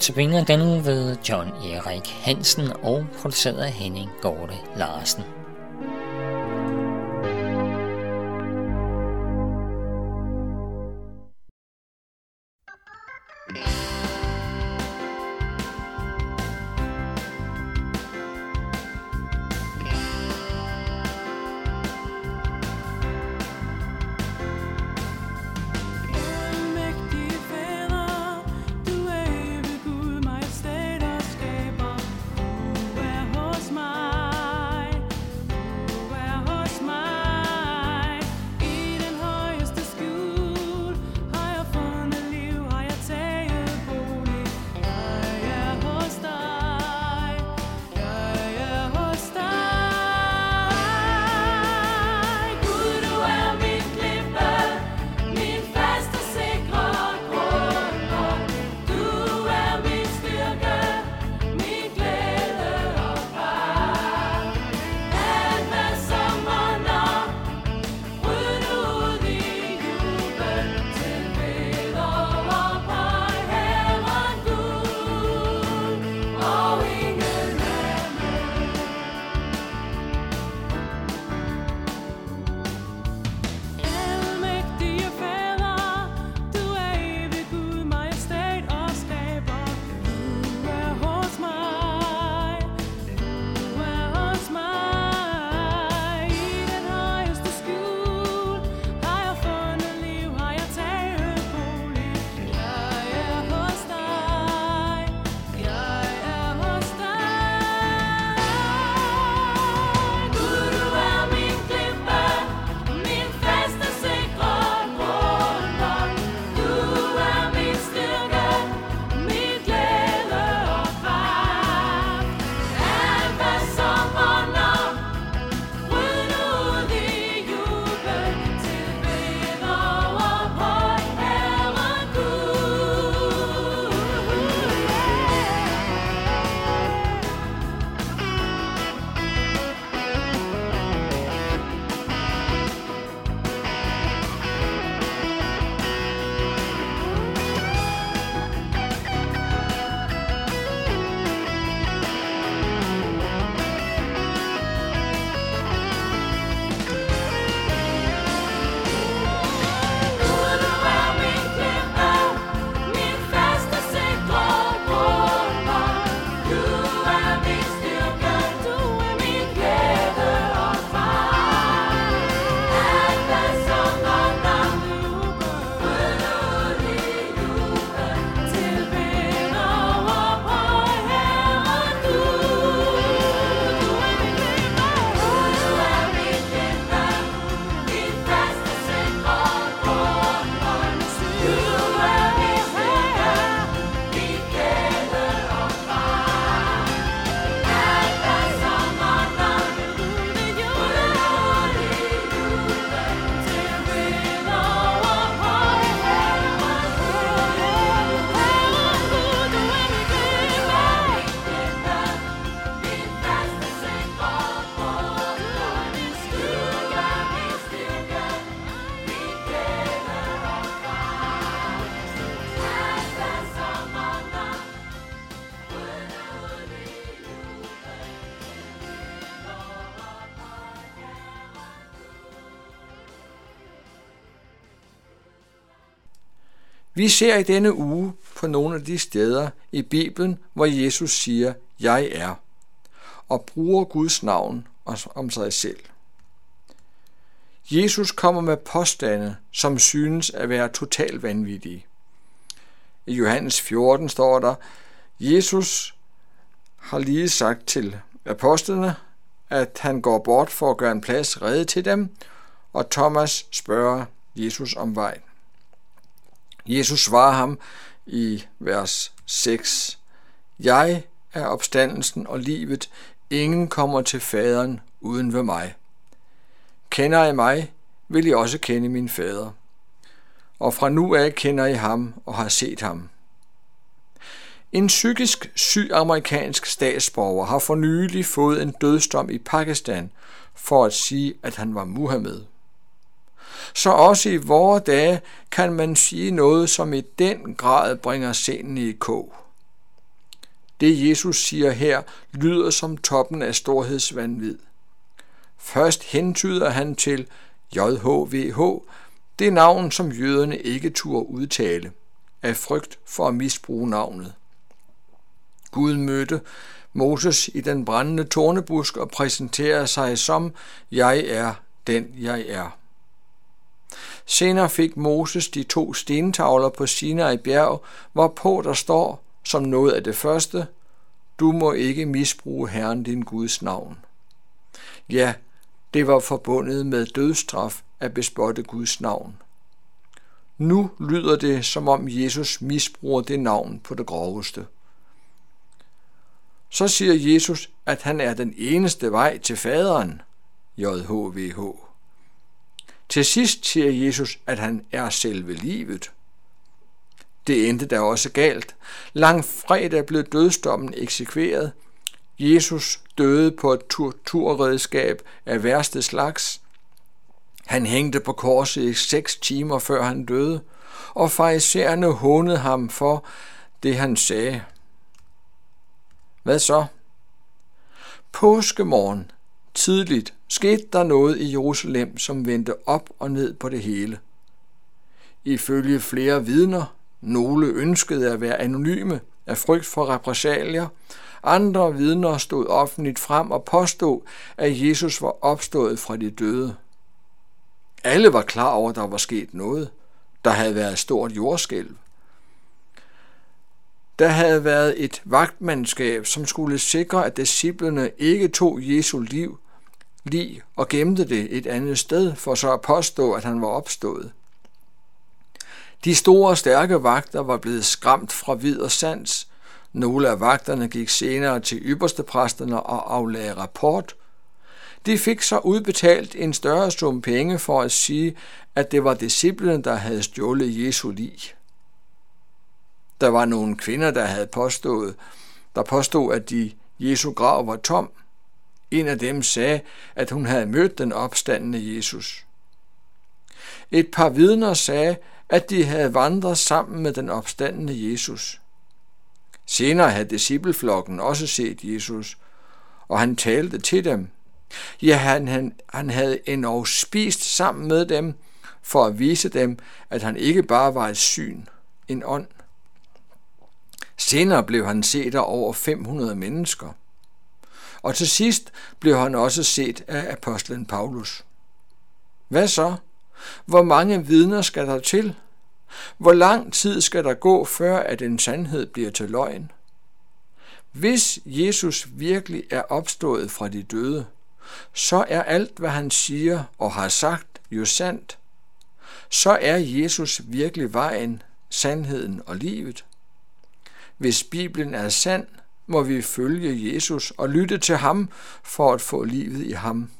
Notabene den uge ved John Erik Hansen og produceret af Henning Gorte Larsen. Vi ser i denne uge på nogle af de steder i Bibelen, hvor Jesus siger, jeg er, og bruger Guds navn om sig selv. Jesus kommer med påstande, som synes at være totalt vanvittige. I Johannes 14 står der, Jesus har lige sagt til apostlene, at han går bort for at gøre en plads redde til dem, og Thomas spørger Jesus om vejen. Jesus svarer ham i vers 6, Jeg er opstandelsen og livet, ingen kommer til faderen uden ved mig. Kender I mig, vil I også kende min fader. Og fra nu af kender I ham og har set ham. En psykisk syg amerikansk statsborger har for nylig fået en dødsdom i Pakistan for at sige, at han var Muhammed så også i vore dage kan man sige noget, som i den grad bringer scenen i kog. Det Jesus siger her, lyder som toppen af storhedsvandvid. Først hentyder han til JHVH, det navn, som jøderne ikke turde udtale, af frygt for at misbruge navnet. Gud mødte Moses i den brændende tornebusk og præsenterer sig som, jeg er den, jeg er. Senere fik Moses de to stentavler på Sinai bjerg, hvorpå der står, som noget af det første, du må ikke misbruge Herren din Guds navn. Ja, det var forbundet med dødstraf at bespotte Guds navn. Nu lyder det, som om Jesus misbruger det navn på det groveste. Så siger Jesus, at han er den eneste vej til faderen, JHVH. Til sidst siger Jesus, at han er selve livet. Det endte da også galt. Lang fredag blev dødsdommen eksekveret. Jesus døde på et torturredskab af værste slags. Han hængte på korset i seks timer før han døde, og farisæerne hånede ham for det, han sagde. Hvad så? Påskemorgen, tidligt, skete der noget i Jerusalem, som vendte op og ned på det hele. Ifølge flere vidner, nogle ønskede at være anonyme af frygt for repressalier, andre vidner stod offentligt frem og påstod, at Jesus var opstået fra de døde. Alle var klar over, at der var sket noget. Der havde været et stort jordskælv. Der havde været et vagtmandskab, som skulle sikre, at disciplene ikke tog Jesu liv, lig og gemte det et andet sted, for så at påstå, at han var opstået. De store stærke vagter var blevet skræmt fra vid og sans. Nogle af vagterne gik senere til ypperste præsterne og aflagde rapport. De fik så udbetalt en større sum penge for at sige, at det var disciplene, der havde stjålet Jesu lig. Der var nogle kvinder, der havde påstået, der påstod, at de Jesu grav var tom. En af dem sagde, at hun havde mødt den opstandende Jesus. Et par vidner sagde, at de havde vandret sammen med den opstandende Jesus. Senere havde discipleflokken også set Jesus, og han talte til dem. Ja, han, han, han havde endnu spist sammen med dem, for at vise dem, at han ikke bare var et syn, en ånd. Senere blev han set af over 500 mennesker. Og til sidst blev han også set af apostlen Paulus. Hvad så? Hvor mange vidner skal der til? Hvor lang tid skal der gå, før at en sandhed bliver til løgn? Hvis Jesus virkelig er opstået fra de døde, så er alt, hvad han siger og har sagt, jo sandt. Så er Jesus virkelig vejen, sandheden og livet. Hvis Bibelen er sand, må vi følge Jesus og lytte til ham for at få livet i ham.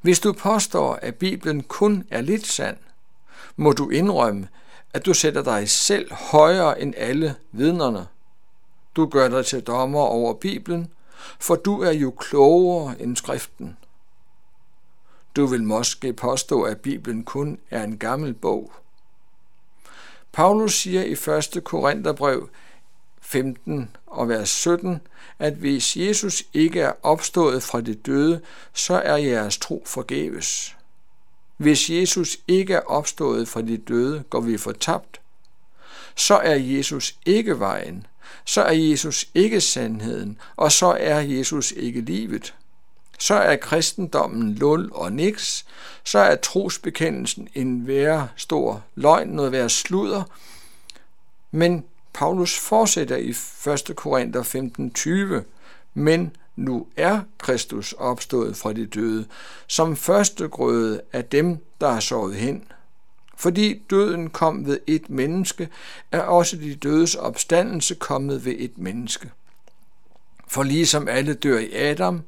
Hvis du påstår, at Bibelen kun er lidt sand, må du indrømme, at du sætter dig selv højere end alle vidnerne. Du gør dig til dommer over Bibelen, for du er jo klogere end skriften. Du vil måske påstå, at Bibelen kun er en gammel bog. Paulus siger i 1. Korintherbrev 15 og vers 17, at hvis Jesus ikke er opstået fra de døde, så er jeres tro forgæves. Hvis Jesus ikke er opstået fra de døde, går vi fortabt. Så er Jesus ikke vejen, så er Jesus ikke sandheden, og så er Jesus ikke livet. Så er kristendommen lul og niks, så er trosbekendelsen en værre stor løgn, noget værre sludder. Men Paulus fortsætter i 1. Korinther 15:20, men nu er Kristus opstået fra de døde, som første grøde af dem, der er sovet hen. Fordi døden kom ved et menneske, er også de dødes opstandelse kommet ved et menneske. For ligesom alle dør i Adam,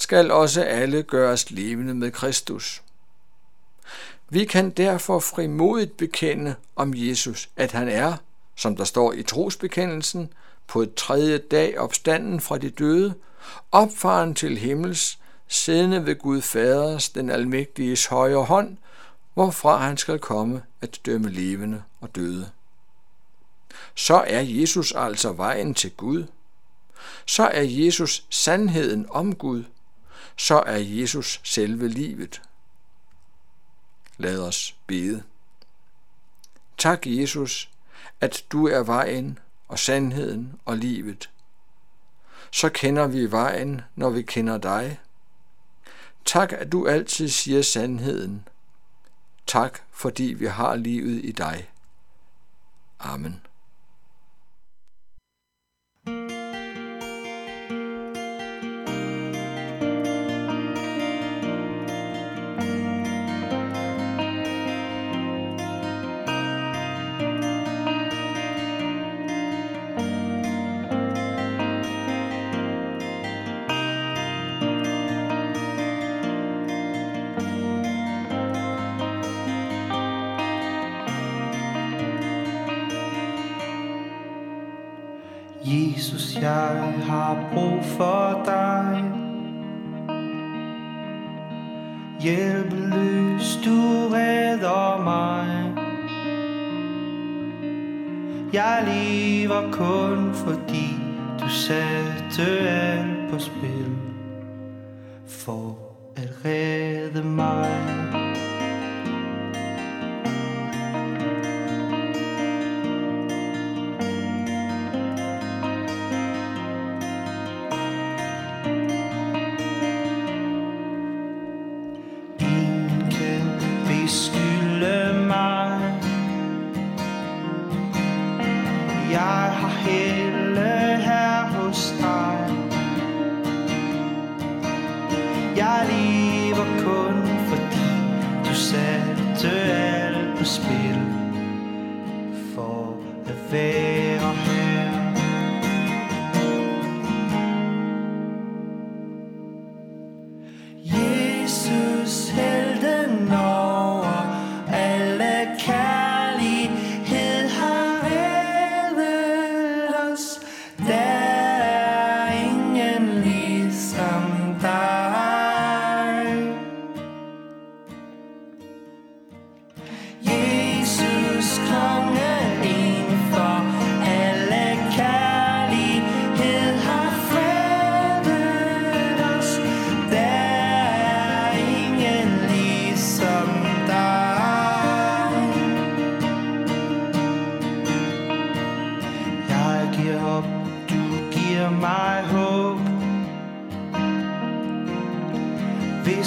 skal også alle gøres levende med Kristus. Vi kan derfor frimodigt bekende om Jesus, at han er, som der står i trosbekendelsen, på et tredje dag opstanden fra de døde, opfaren til himmels, siddende ved Gud Faders, den almægtiges højre hånd, hvorfra han skal komme at dømme levende og døde. så er Jesus altså vejen til Gud. Så er Jesus sandheden om Gud. Så er Jesus selve livet. Lad os bede. Tak, Jesus, at du er vejen og sandheden og livet. Så kender vi vejen, når vi kender dig. Tak, at du altid siger sandheden. Tak, fordi vi har livet i dig. Amen. Jeg har brug for dig. Hjælpeløs, du redder mig. Jeg lever kun fordi du satte alt på spil For at redde mig.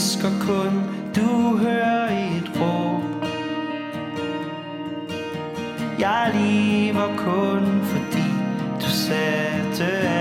Visker kun, du hører et råb. Jeg lever kun fordi du satte